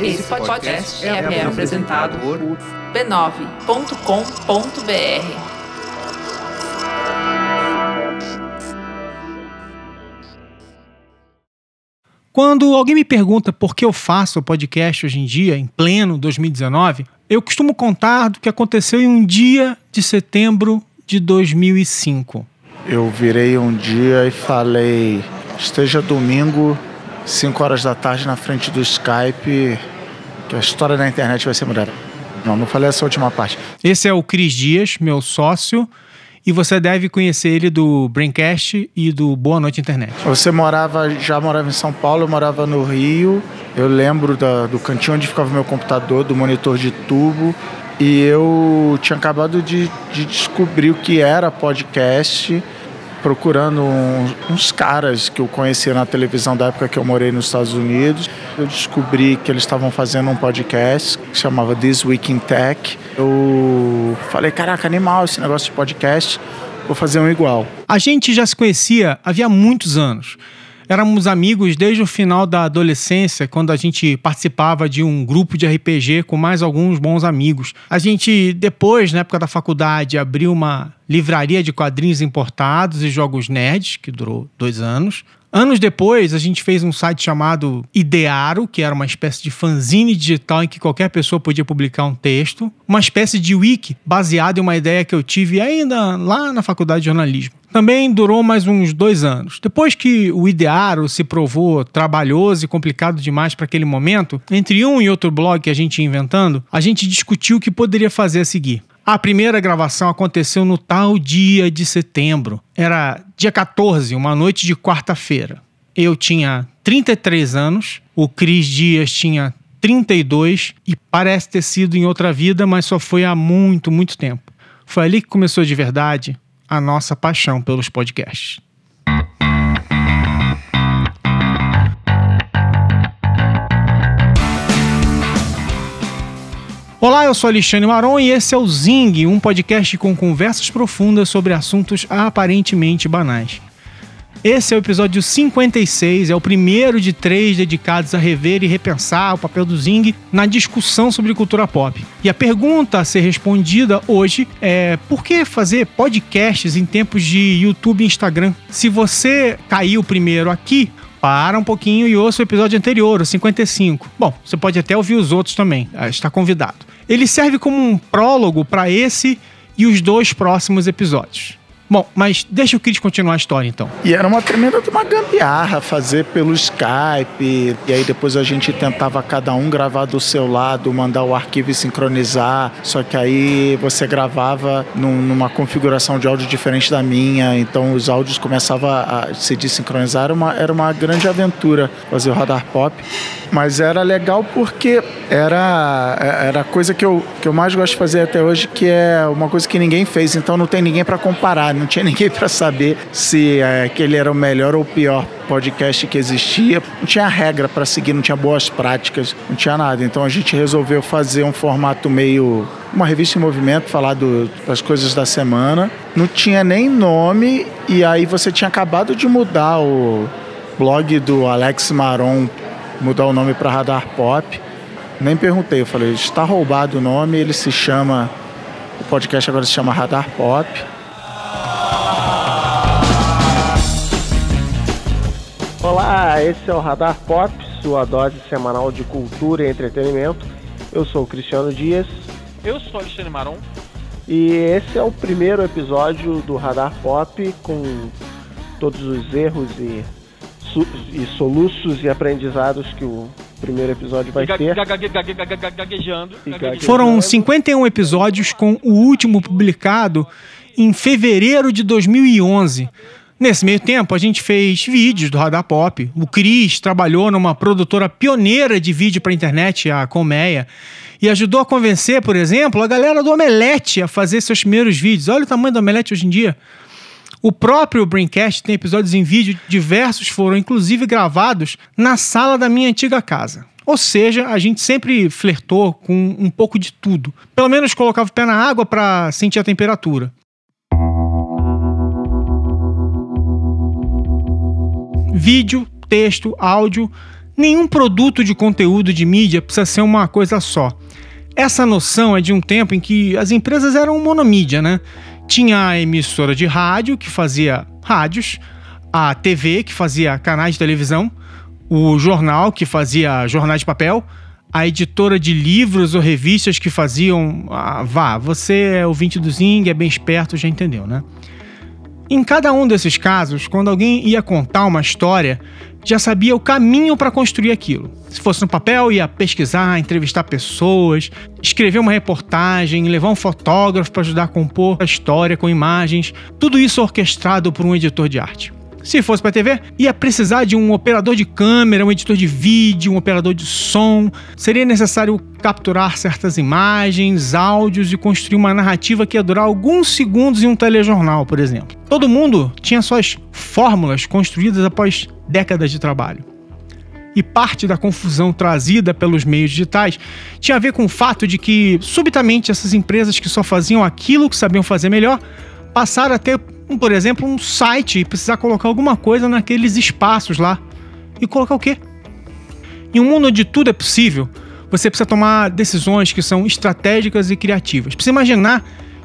Esse podcast é, é apresentado por b9.com.br. Quando alguém me pergunta por que eu faço o podcast hoje em dia, em pleno 2019, eu costumo contar do que aconteceu em um dia de setembro de 2005. Eu virei um dia e falei: esteja domingo, 5 horas da tarde, na frente do Skype, que a história da internet vai ser mudada. Não, não falei essa última parte. Esse é o Cris Dias, meu sócio e você deve conhecer ele do Braincast e do Boa Noite Internet. Você morava, já morava em São Paulo, eu morava no Rio. Eu lembro da, do cantinho onde ficava o meu computador, do monitor de tubo. E eu tinha acabado de, de descobrir o que era podcast procurando uns, caras que eu conhecia na televisão da época que eu morei nos Estados Unidos. Eu descobri que eles estavam fazendo um podcast que chamava This Week in Tech. Eu falei, caraca, animal esse negócio de podcast, vou fazer um igual. A gente já se conhecia havia muitos anos. Éramos amigos desde o final da adolescência, quando a gente participava de um grupo de RPG com mais alguns bons amigos. A gente, depois, na época da faculdade, abriu uma livraria de quadrinhos importados e jogos nerds, que durou dois anos. Anos depois, a gente fez um site chamado Idearo, que era uma espécie de fanzine digital em que qualquer pessoa podia publicar um texto, uma espécie de wiki baseado em uma ideia que eu tive ainda lá na faculdade de jornalismo. Também durou mais uns dois anos. Depois que o Idearo se provou trabalhoso e complicado demais para aquele momento, entre um e outro blog que a gente ia inventando, a gente discutiu o que poderia fazer a seguir. A primeira gravação aconteceu no tal dia de setembro. Era dia 14, uma noite de quarta-feira. Eu tinha 33 anos, o Cris Dias tinha 32 e parece ter sido em outra vida, mas só foi há muito, muito tempo. Foi ali que começou de verdade a nossa paixão pelos podcasts. Olá, eu sou Alexandre Maron e esse é o Zing, um podcast com conversas profundas sobre assuntos aparentemente banais. Esse é o episódio 56, é o primeiro de três dedicados a rever e repensar o papel do Zing na discussão sobre cultura pop. E a pergunta a ser respondida hoje é: por que fazer podcasts em tempos de YouTube e Instagram? Se você caiu primeiro aqui, para um pouquinho e ouça o episódio anterior, o 55. Bom, você pode até ouvir os outros também, ah, está convidado. Ele serve como um prólogo para esse e os dois próximos episódios. Bom, mas deixa o Cris continuar a história então. E era uma tremenda uma gambiarra fazer pelo Skype. E aí depois a gente tentava cada um gravar do seu lado, mandar o arquivo e sincronizar. Só que aí você gravava num, numa configuração de áudio diferente da minha. Então os áudios começavam a se desincronizar. Era uma, era uma grande aventura fazer o radar pop. Mas era legal porque era, era a coisa que eu, que eu mais gosto de fazer até hoje, que é uma coisa que ninguém fez. Então não tem ninguém para comparar não tinha ninguém para saber se é, aquele era o melhor ou o pior podcast que existia. Não tinha regra para seguir, não tinha boas práticas, não tinha nada. Então a gente resolveu fazer um formato meio uma revista em movimento, falar do, das coisas da semana. Não tinha nem nome e aí você tinha acabado de mudar o blog do Alex Maron, mudar o nome para Radar Pop. Nem perguntei, eu falei, está roubado o nome, ele se chama o podcast agora se chama Radar Pop. Olá, esse é o Radar Pop, sua dose semanal de cultura e entretenimento. Eu sou o Cristiano Dias. Eu sou Alexandre Maron. E esse é o primeiro episódio do Radar Pop com todos os erros e, e soluços e aprendizados que o primeiro episódio vai ter. Gaguejando. Foram 51 episódios com o último publicado em fevereiro de 2011. Nesse meio tempo, a gente fez vídeos do Radar Pop. O Cris trabalhou numa produtora pioneira de vídeo para internet, a Colmeia, e ajudou a convencer, por exemplo, a galera do Omelete a fazer seus primeiros vídeos. Olha o tamanho do Omelete hoje em dia. O próprio Braincast tem episódios em vídeo, diversos foram inclusive gravados na sala da minha antiga casa. Ou seja, a gente sempre flertou com um pouco de tudo. Pelo menos colocava o pé na água para sentir a temperatura. Vídeo, texto, áudio. Nenhum produto de conteúdo de mídia precisa ser uma coisa só. Essa noção é de um tempo em que as empresas eram monomídia, né? Tinha a emissora de rádio, que fazia rádios, a TV, que fazia canais de televisão, o jornal, que fazia jornais de papel, a editora de livros ou revistas que faziam. Ah, vá, você é ouvinte do Zing, é bem esperto, já entendeu, né? Em cada um desses casos, quando alguém ia contar uma história, já sabia o caminho para construir aquilo. Se fosse no papel, ia pesquisar, entrevistar pessoas, escrever uma reportagem, levar um fotógrafo para ajudar a compor a história com imagens, tudo isso orquestrado por um editor de arte. Se fosse para TV, ia precisar de um operador de câmera, um editor de vídeo, um operador de som. Seria necessário capturar certas imagens, áudios e construir uma narrativa que ia durar alguns segundos em um telejornal, por exemplo. Todo mundo tinha suas fórmulas construídas após décadas de trabalho. E parte da confusão trazida pelos meios digitais tinha a ver com o fato de que, subitamente, essas empresas que só faziam aquilo que sabiam fazer melhor passaram a ter por exemplo, um site e precisar colocar alguma coisa naqueles espaços lá. E colocar o quê? Em um mundo onde tudo é possível, você precisa tomar decisões que são estratégicas e criativas. Precisa imaginar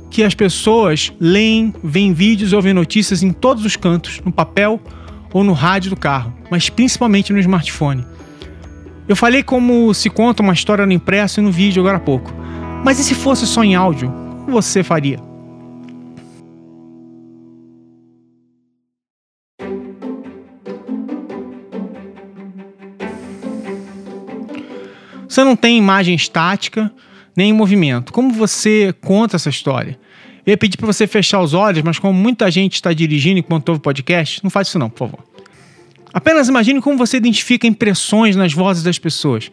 que as pessoas leem, veem vídeos e ouvem notícias em todos os cantos, no papel ou no rádio do carro, mas principalmente no smartphone. Eu falei como se conta uma história no impresso e no vídeo agora há pouco. Mas e se fosse só em áudio? Como você faria? Você não tem imagem estática nem movimento. Como você conta essa história? Eu ia pedir para você fechar os olhos, mas como muita gente está dirigindo enquanto ouve o podcast, não faz isso não, por favor. Apenas imagine como você identifica impressões nas vozes das pessoas.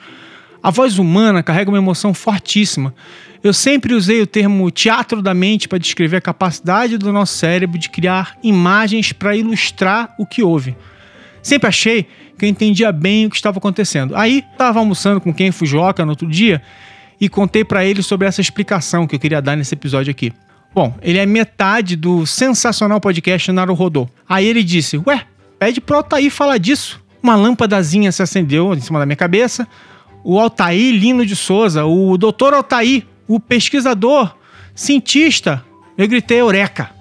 A voz humana carrega uma emoção fortíssima. Eu sempre usei o termo teatro da mente para descrever a capacidade do nosso cérebro de criar imagens para ilustrar o que ouve. Sempre achei que eu entendia bem o que estava acontecendo. Aí, estava almoçando com quem Fujoca no outro dia e contei para ele sobre essa explicação que eu queria dar nesse episódio aqui. Bom, ele é metade do sensacional podcast Naruhodô. Aí ele disse: Ué, pede pro Altair falar disso. Uma lâmpadazinha se acendeu em cima da minha cabeça. O Altair Lino de Souza, o doutor Altair, o pesquisador, cientista. Eu gritei Eureka!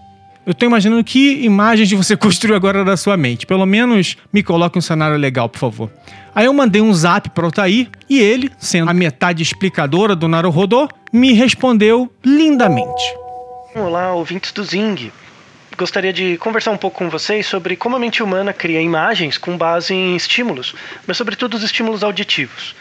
Eu tô imaginando que imagens você construiu agora da sua mente. Pelo menos me coloque um cenário legal, por favor. Aí eu mandei um zap para o Altair e ele, sendo a metade explicadora do Naruhodô, me respondeu lindamente. Olá, ouvintes do Zing. Gostaria de conversar um pouco com vocês sobre como a mente humana cria imagens com base em estímulos, mas sobretudo os estímulos auditivos.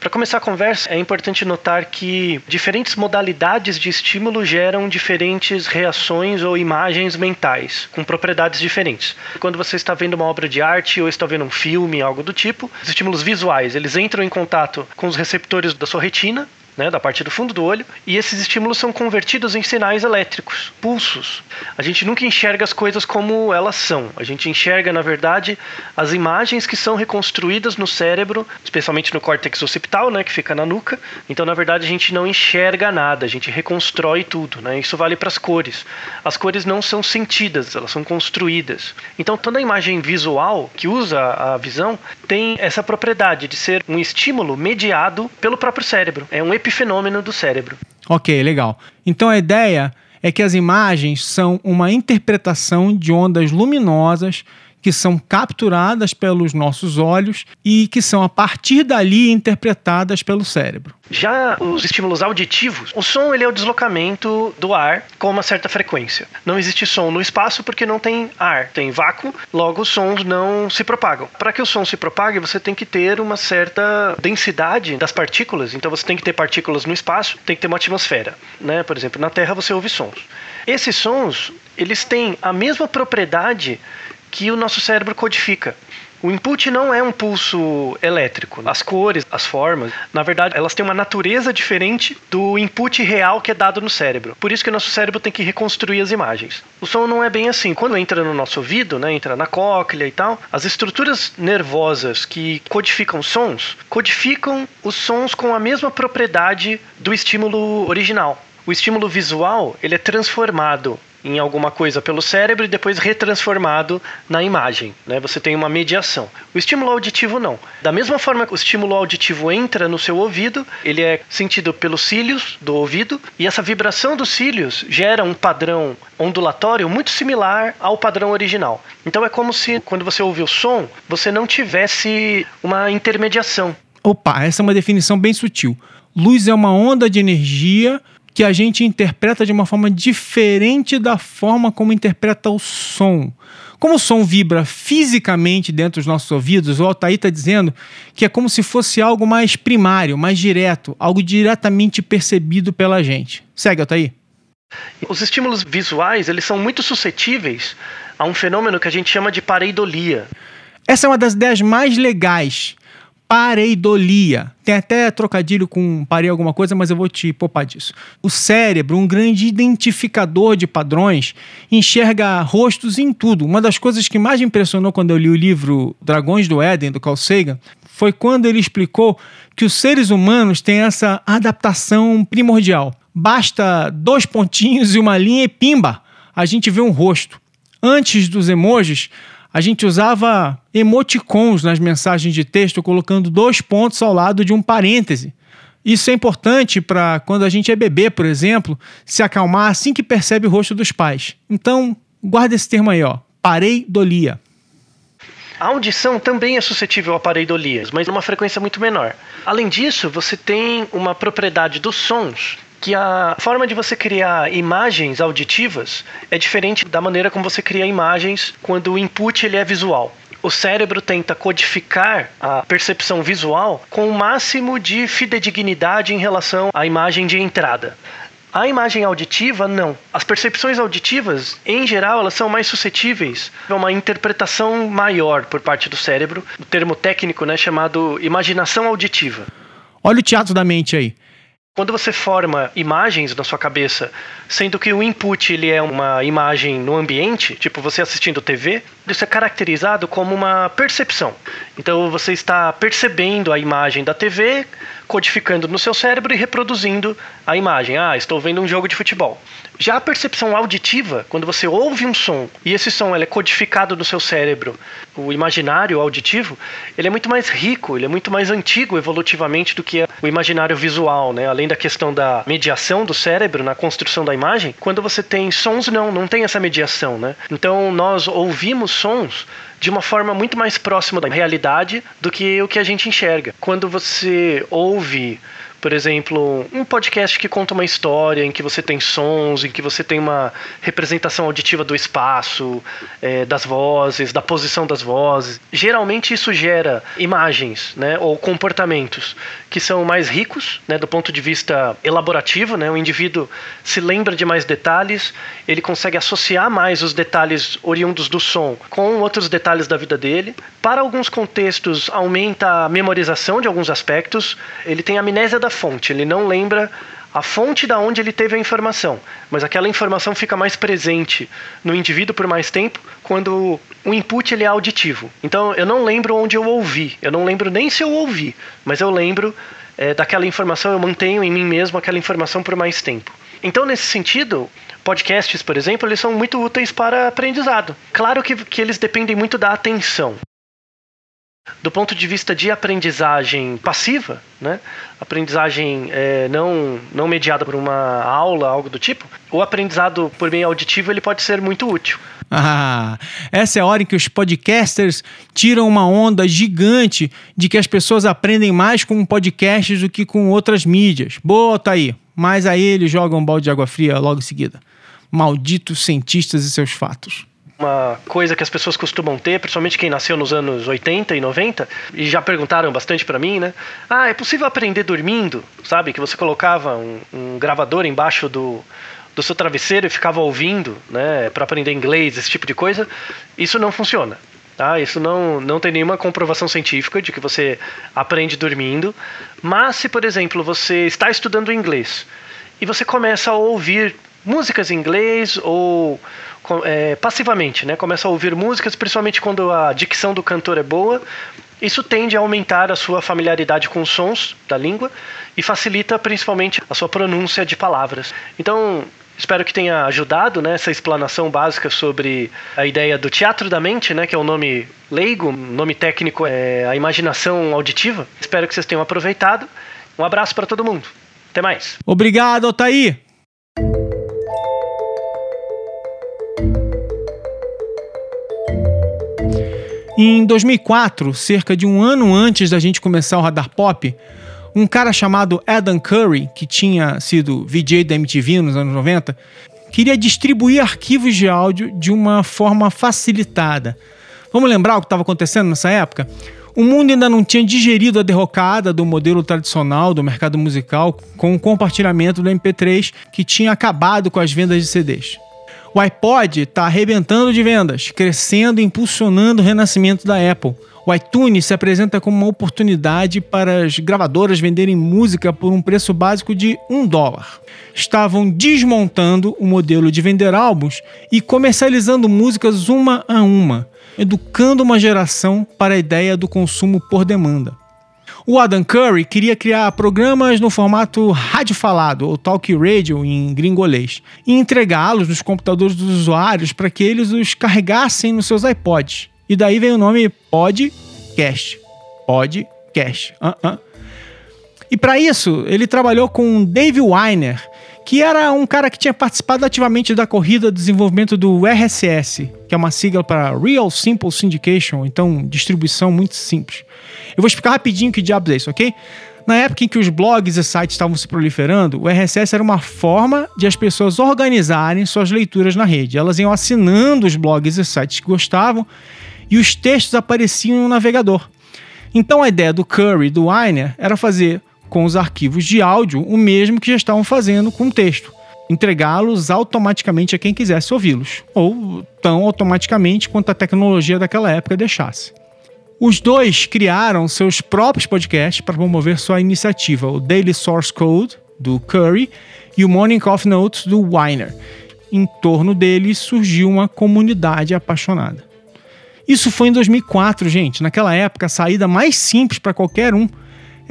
Para começar a conversa, é importante notar que diferentes modalidades de estímulo geram diferentes reações ou imagens mentais, com propriedades diferentes. Quando você está vendo uma obra de arte ou está vendo um filme, algo do tipo, os estímulos visuais, eles entram em contato com os receptores da sua retina, né, da parte do fundo do olho, e esses estímulos são convertidos em sinais elétricos, pulsos. A gente nunca enxerga as coisas como elas são. A gente enxerga, na verdade, as imagens que são reconstruídas no cérebro, especialmente no córtex occipital, né, que fica na nuca. Então, na verdade, a gente não enxerga nada, a gente reconstrói tudo. Né? Isso vale para as cores. As cores não são sentidas, elas são construídas. Então, toda a imagem visual que usa a visão tem essa propriedade de ser um estímulo mediado pelo próprio cérebro. É um epifenômeno do cérebro. Ok, legal. Então a ideia é que as imagens são uma interpretação de ondas luminosas que são capturadas pelos nossos olhos e que são a partir dali interpretadas pelo cérebro. Já os estímulos auditivos, o som ele é o deslocamento do ar com uma certa frequência. Não existe som no espaço porque não tem ar, tem vácuo, logo os sons não se propagam. Para que o som se propague, você tem que ter uma certa densidade das partículas, então você tem que ter partículas no espaço, tem que ter uma atmosfera, né? Por exemplo, na Terra você ouve sons. Esses sons, eles têm a mesma propriedade que o nosso cérebro codifica. O input não é um pulso elétrico. As cores, as formas, na verdade, elas têm uma natureza diferente do input real que é dado no cérebro. Por isso que o nosso cérebro tem que reconstruir as imagens. O som não é bem assim. Quando entra no nosso ouvido, né, entra na cóclea e tal, as estruturas nervosas que codificam sons, codificam os sons com a mesma propriedade do estímulo original. O estímulo visual ele é transformado em alguma coisa pelo cérebro e depois retransformado na imagem. Né? Você tem uma mediação. O estímulo auditivo não. Da mesma forma que o estímulo auditivo entra no seu ouvido, ele é sentido pelos cílios do ouvido e essa vibração dos cílios gera um padrão ondulatório muito similar ao padrão original. Então é como se quando você ouve o som, você não tivesse uma intermediação. Opa, essa é uma definição bem sutil. Luz é uma onda de energia que a gente interpreta de uma forma diferente da forma como interpreta o som. Como o som vibra fisicamente dentro dos nossos ouvidos, o Altair está dizendo que é como se fosse algo mais primário, mais direto, algo diretamente percebido pela gente. Segue, Altair. Os estímulos visuais, eles são muito suscetíveis a um fenômeno que a gente chama de pareidolia. Essa é uma das ideias mais legais pareidolia. Tem até trocadilho com parei alguma coisa, mas eu vou te poupar disso. O cérebro, um grande identificador de padrões, enxerga rostos em tudo. Uma das coisas que mais me impressionou quando eu li o livro Dragões do Éden, do Carl Sagan, foi quando ele explicou que os seres humanos têm essa adaptação primordial. Basta dois pontinhos e uma linha e pimba, a gente vê um rosto. Antes dos emojis, a gente usava emoticons nas mensagens de texto, colocando dois pontos ao lado de um parêntese. Isso é importante para quando a gente é bebê, por exemplo, se acalmar assim que percebe o rosto dos pais. Então, guarda esse termo aí, ó, pareidolia. A audição também é suscetível a pareidolias, mas numa frequência muito menor. Além disso, você tem uma propriedade dos sons que a forma de você criar imagens auditivas é diferente da maneira como você cria imagens quando o input ele é visual. O cérebro tenta codificar a percepção visual com o máximo de fidedignidade em relação à imagem de entrada. A imagem auditiva, não. As percepções auditivas, em geral, elas são mais suscetíveis a uma interpretação maior por parte do cérebro. O termo técnico né, chamado imaginação auditiva. Olha o teatro da mente aí. Quando você forma imagens na sua cabeça, sendo que o input ele é uma imagem no ambiente, tipo você assistindo TV, isso é caracterizado como uma percepção. Então você está percebendo a imagem da TV, codificando no seu cérebro e reproduzindo a imagem. Ah, estou vendo um jogo de futebol. Já a percepção auditiva, quando você ouve um som e esse som é codificado no seu cérebro, o imaginário auditivo, ele é muito mais rico, ele é muito mais antigo evolutivamente do que o imaginário visual, né? Além da questão da mediação do cérebro na construção da imagem, quando você tem sons não, não tem essa mediação, né? Então nós ouvimos sons de uma forma muito mais próxima da realidade do que o que a gente enxerga. Quando você ouve por exemplo, um podcast que conta uma história em que você tem sons, em que você tem uma representação auditiva do espaço, é, das vozes, da posição das vozes. Geralmente isso gera imagens, né, ou comportamentos que são mais ricos, né, do ponto de vista elaborativo, né, o indivíduo se lembra de mais detalhes, ele consegue associar mais os detalhes oriundos do som com outros detalhes da vida dele. Para alguns contextos aumenta a memorização de alguns aspectos, ele tem amnésia da fonte, ele não lembra a fonte da onde ele teve a informação, mas aquela informação fica mais presente no indivíduo por mais tempo quando o input ele é auditivo. Então eu não lembro onde eu ouvi, eu não lembro nem se eu ouvi, mas eu lembro é, daquela informação, eu mantenho em mim mesmo aquela informação por mais tempo. Então nesse sentido, podcasts, por exemplo, eles são muito úteis para aprendizado. Claro que, que eles dependem muito da atenção. Do ponto de vista de aprendizagem passiva, né? aprendizagem é, não, não mediada por uma aula, algo do tipo, o aprendizado por meio auditivo ele pode ser muito útil. Ah, essa é a hora em que os podcasters tiram uma onda gigante de que as pessoas aprendem mais com podcasts do que com outras mídias. Bota aí. Mas aí eles jogam um balde de água fria logo em seguida. Malditos cientistas e seus fatos uma coisa que as pessoas costumam ter, principalmente quem nasceu nos anos 80 e 90, e já perguntaram bastante para mim, né? Ah, é possível aprender dormindo? Sabe? Que você colocava um, um gravador embaixo do, do seu travesseiro e ficava ouvindo, né? Para aprender inglês, esse tipo de coisa. Isso não funciona. Tá? Isso não, não tem nenhuma comprovação científica de que você aprende dormindo. Mas se, por exemplo, você está estudando inglês e você começa a ouvir músicas em inglês ou é, passivamente, né? Começa a ouvir músicas, principalmente quando a dicção do cantor é boa. Isso tende a aumentar a sua familiaridade com os sons da língua e facilita principalmente a sua pronúncia de palavras. Então, Espero que tenha ajudado né, explanação básica sobre a ideia do teatro da mente, né, que é o nome leigo, nome técnico é a imaginação auditiva. Espero que vocês tenham aproveitado. Um abraço para todo mundo. Até mais. Obrigado, Altair! Em 2004, cerca de um ano antes da gente começar o Radar Pop, um cara chamado Adam Curry, que tinha sido VJ da MTV nos anos 90, queria distribuir arquivos de áudio de uma forma facilitada. Vamos lembrar o que estava acontecendo nessa época? O mundo ainda não tinha digerido a derrocada do modelo tradicional do mercado musical com o compartilhamento do MP3 que tinha acabado com as vendas de CDs. O iPod está arrebentando de vendas, crescendo e impulsionando o renascimento da Apple. O iTunes se apresenta como uma oportunidade para as gravadoras venderem música por um preço básico de um dólar. Estavam desmontando o modelo de vender álbuns e comercializando músicas uma a uma, educando uma geração para a ideia do consumo por demanda. O Adam Curry queria criar programas no formato rádio falado, ou talk radio em gringolês, e entregá-los nos computadores dos usuários para que eles os carregassem nos seus iPods. E daí vem o nome Podcast. Podcast. Uh -uh. E para isso, ele trabalhou com Dave Weiner, que era um cara que tinha participado ativamente da corrida de desenvolvimento do RSS, que é uma sigla para Real Simple Syndication, então distribuição muito simples. Eu vou explicar rapidinho que diabos é isso, ok? Na época em que os blogs e sites estavam se proliferando, o RSS era uma forma de as pessoas organizarem suas leituras na rede. Elas iam assinando os blogs e sites que gostavam e os textos apareciam no navegador. Então a ideia do Curry do Weiner era fazer com os arquivos de áudio o mesmo que já estavam fazendo com o texto, entregá-los automaticamente a quem quisesse ouvi-los, ou tão automaticamente quanto a tecnologia daquela época deixasse. Os dois criaram seus próprios podcasts para promover sua iniciativa, o Daily Source Code, do Curry, e o Morning Coffee Notes, do Weiner. Em torno deles surgiu uma comunidade apaixonada. Isso foi em 2004, gente. Naquela época, a saída mais simples para qualquer um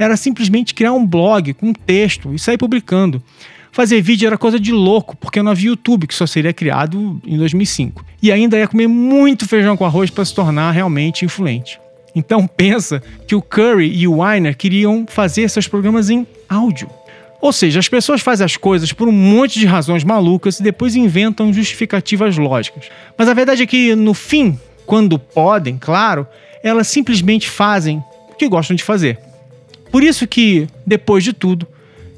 era simplesmente criar um blog com texto e sair publicando. Fazer vídeo era coisa de louco, porque não havia YouTube, que só seria criado em 2005. E ainda ia comer muito feijão com arroz para se tornar realmente influente. Então pensa que o Curry e o Weiner queriam fazer seus programas em áudio. Ou seja, as pessoas fazem as coisas por um monte de razões malucas e depois inventam justificativas lógicas. Mas a verdade é que, no fim, quando podem, claro, elas simplesmente fazem o que gostam de fazer. Por isso que, depois de tudo,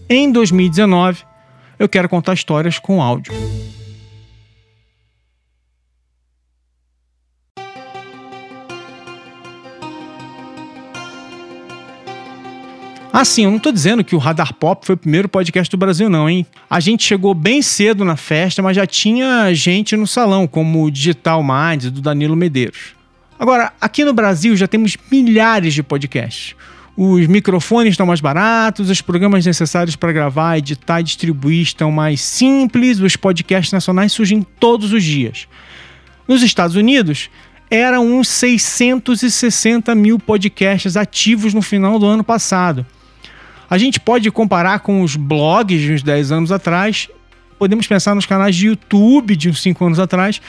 em 2019, eu quero contar histórias com áudio. Assim, eu não tô dizendo que o Radar Pop foi o primeiro podcast do Brasil, não, hein? A gente chegou bem cedo na festa, mas já tinha gente no salão, como o Digital Minds do Danilo Medeiros. Agora, aqui no Brasil já temos milhares de podcasts. Os microfones estão mais baratos, os programas necessários para gravar, editar e distribuir estão mais simples, os podcasts nacionais surgem todos os dias. Nos Estados Unidos, eram uns 660 mil podcasts ativos no final do ano passado. A gente pode comparar com os blogs de uns 10 anos atrás, podemos pensar nos canais de YouTube de uns 5 anos atrás.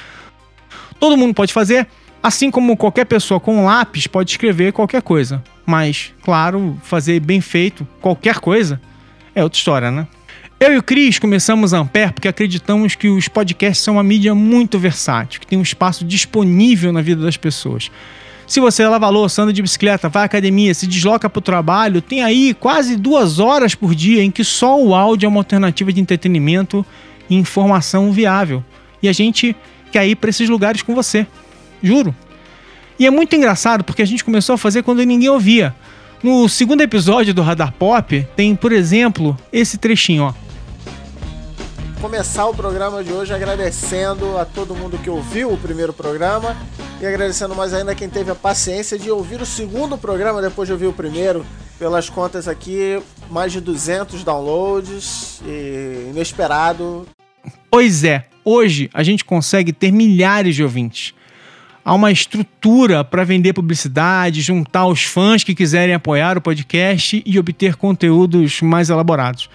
Todo mundo pode fazer, assim como qualquer pessoa com lápis pode escrever qualquer coisa. Mas, claro, fazer bem feito qualquer coisa é outra história, né? Eu e o Cris começamos a Ampere porque acreditamos que os podcasts são uma mídia muito versátil, que tem um espaço disponível na vida das pessoas. Se você lava louça, anda de bicicleta, vai à academia, se desloca para o trabalho, tem aí quase duas horas por dia em que só o áudio é uma alternativa de entretenimento e informação viável. E a gente quer ir para esses lugares com você. Juro. E é muito engraçado porque a gente começou a fazer quando ninguém ouvia. No segundo episódio do Radar Pop, tem, por exemplo, esse trechinho, ó começar o programa de hoje agradecendo a todo mundo que ouviu o primeiro programa e agradecendo mais ainda quem teve a paciência de ouvir o segundo programa depois de ouvir o primeiro. Pelas contas aqui, mais de 200 downloads e inesperado. Pois é, hoje a gente consegue ter milhares de ouvintes. Há uma estrutura para vender publicidade, juntar os fãs que quiserem apoiar o podcast e obter conteúdos mais elaborados.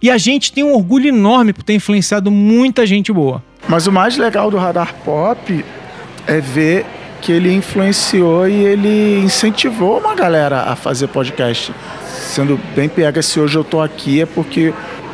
E a gente tem um orgulho enorme por ter influenciado muita gente boa. Mas o mais legal do Radar Pop é ver que ele influenciou e ele incentivou uma galera a fazer podcast. Sendo bem pega se hoje eu tô aqui é porque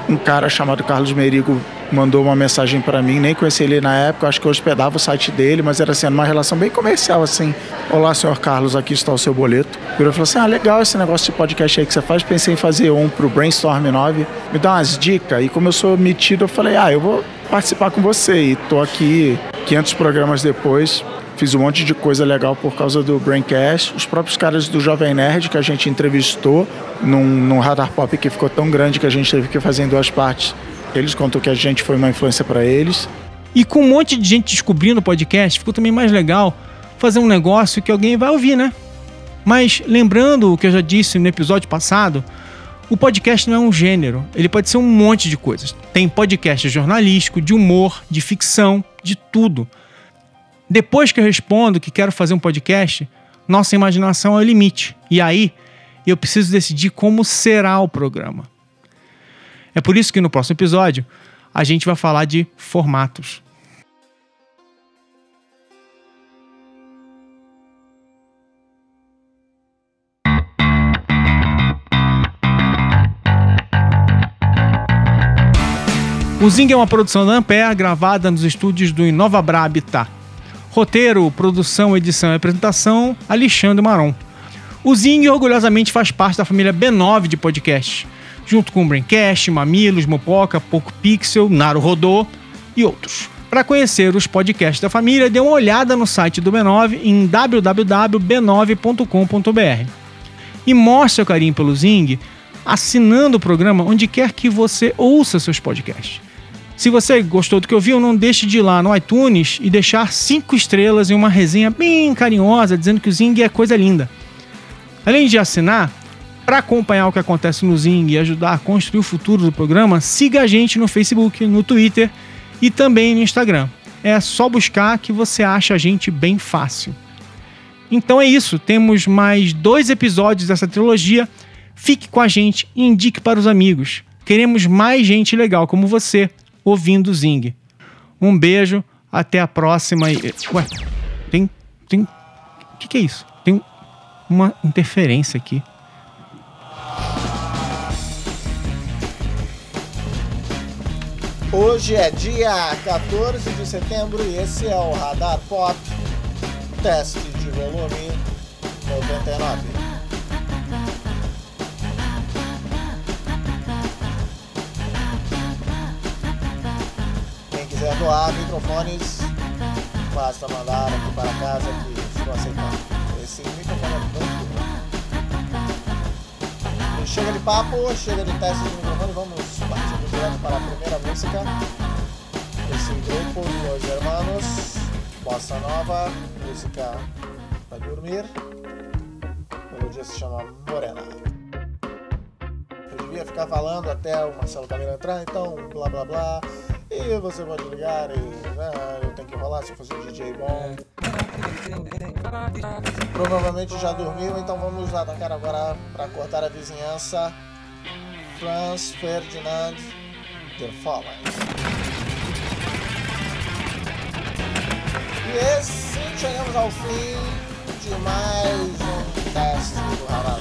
um cara chamado Carlos Merigo mandou uma mensagem para mim, nem conheci ele na época, acho que eu hospedava o site dele, mas era assim, uma relação bem comercial, assim. Olá, senhor Carlos, aqui está o seu boleto. Ele falou assim: ah, legal esse negócio de podcast aí que você faz, pensei em fazer um pro Brainstorm 9, me dá umas dicas. E como eu sou metido, eu falei: ah, eu vou participar com você. E tô aqui 500 programas depois, Fiz um monte de coisa legal por causa do Braincast. Os próprios caras do Jovem Nerd que a gente entrevistou num, num Radar Pop que ficou tão grande que a gente teve que fazer em duas partes. Eles contam que a gente foi uma influência para eles. E com um monte de gente descobrindo o podcast, ficou também mais legal fazer um negócio que alguém vai ouvir, né? Mas lembrando o que eu já disse no episódio passado, o podcast não é um gênero, ele pode ser um monte de coisas. Tem podcast jornalístico, de humor, de ficção, de tudo. Depois que eu respondo que quero fazer um podcast, nossa imaginação é o limite. E aí eu preciso decidir como será o programa. É por isso que no próximo episódio a gente vai falar de formatos. O Zing é uma produção da Ampere gravada nos estúdios do Inovabra Habitat. Roteiro, produção, edição e apresentação, Alexandre Maron. O Zing orgulhosamente faz parte da família B9 de podcasts, junto com o Braincast, Mamilos, Mopoca, Poco Pixel, Naro Rodô e outros. Para conhecer os podcasts da família, dê uma olhada no site do B9 em www.b9.com.br. E mostre seu carinho pelo Zing assinando o programa onde quer que você ouça seus podcasts. Se você gostou do que ouviu, não deixe de ir lá no iTunes e deixar cinco estrelas e uma resenha bem carinhosa dizendo que o Zing é coisa linda. Além de assinar, para acompanhar o que acontece no Zing e ajudar a construir o futuro do programa, siga a gente no Facebook, no Twitter e também no Instagram. É só buscar que você acha a gente bem fácil. Então é isso, temos mais dois episódios dessa trilogia. Fique com a gente e indique para os amigos. Queremos mais gente legal como você ouvindo Zing. Um beijo, até a próxima. Ué, tem. tem. O que, que é isso? Tem uma interferência aqui. Hoje é dia 14 de setembro e esse é o Radar Pop, teste de volume 99. quiser doar microfones, basta mandar aqui para casa que estou aceitando. Esse microfone é muito bom. Chega de papo, chega de teste de microfone, vamos para a primeira música. Esse grupo, Los Hermanos, Bossa Nova, música para dormir. A melodia se chama Morena. Eu devia ficar falando até o Marcelo Camilo entrar, então blá blá blá. E você pode ligar e né, eu tenho que enrolar se eu fosse um DJ bom. Provavelmente já dormiu, então vamos atacar agora para cortar a vizinhança. Franz Ferdinand E assim chegamos ao fim de mais um teste do Radar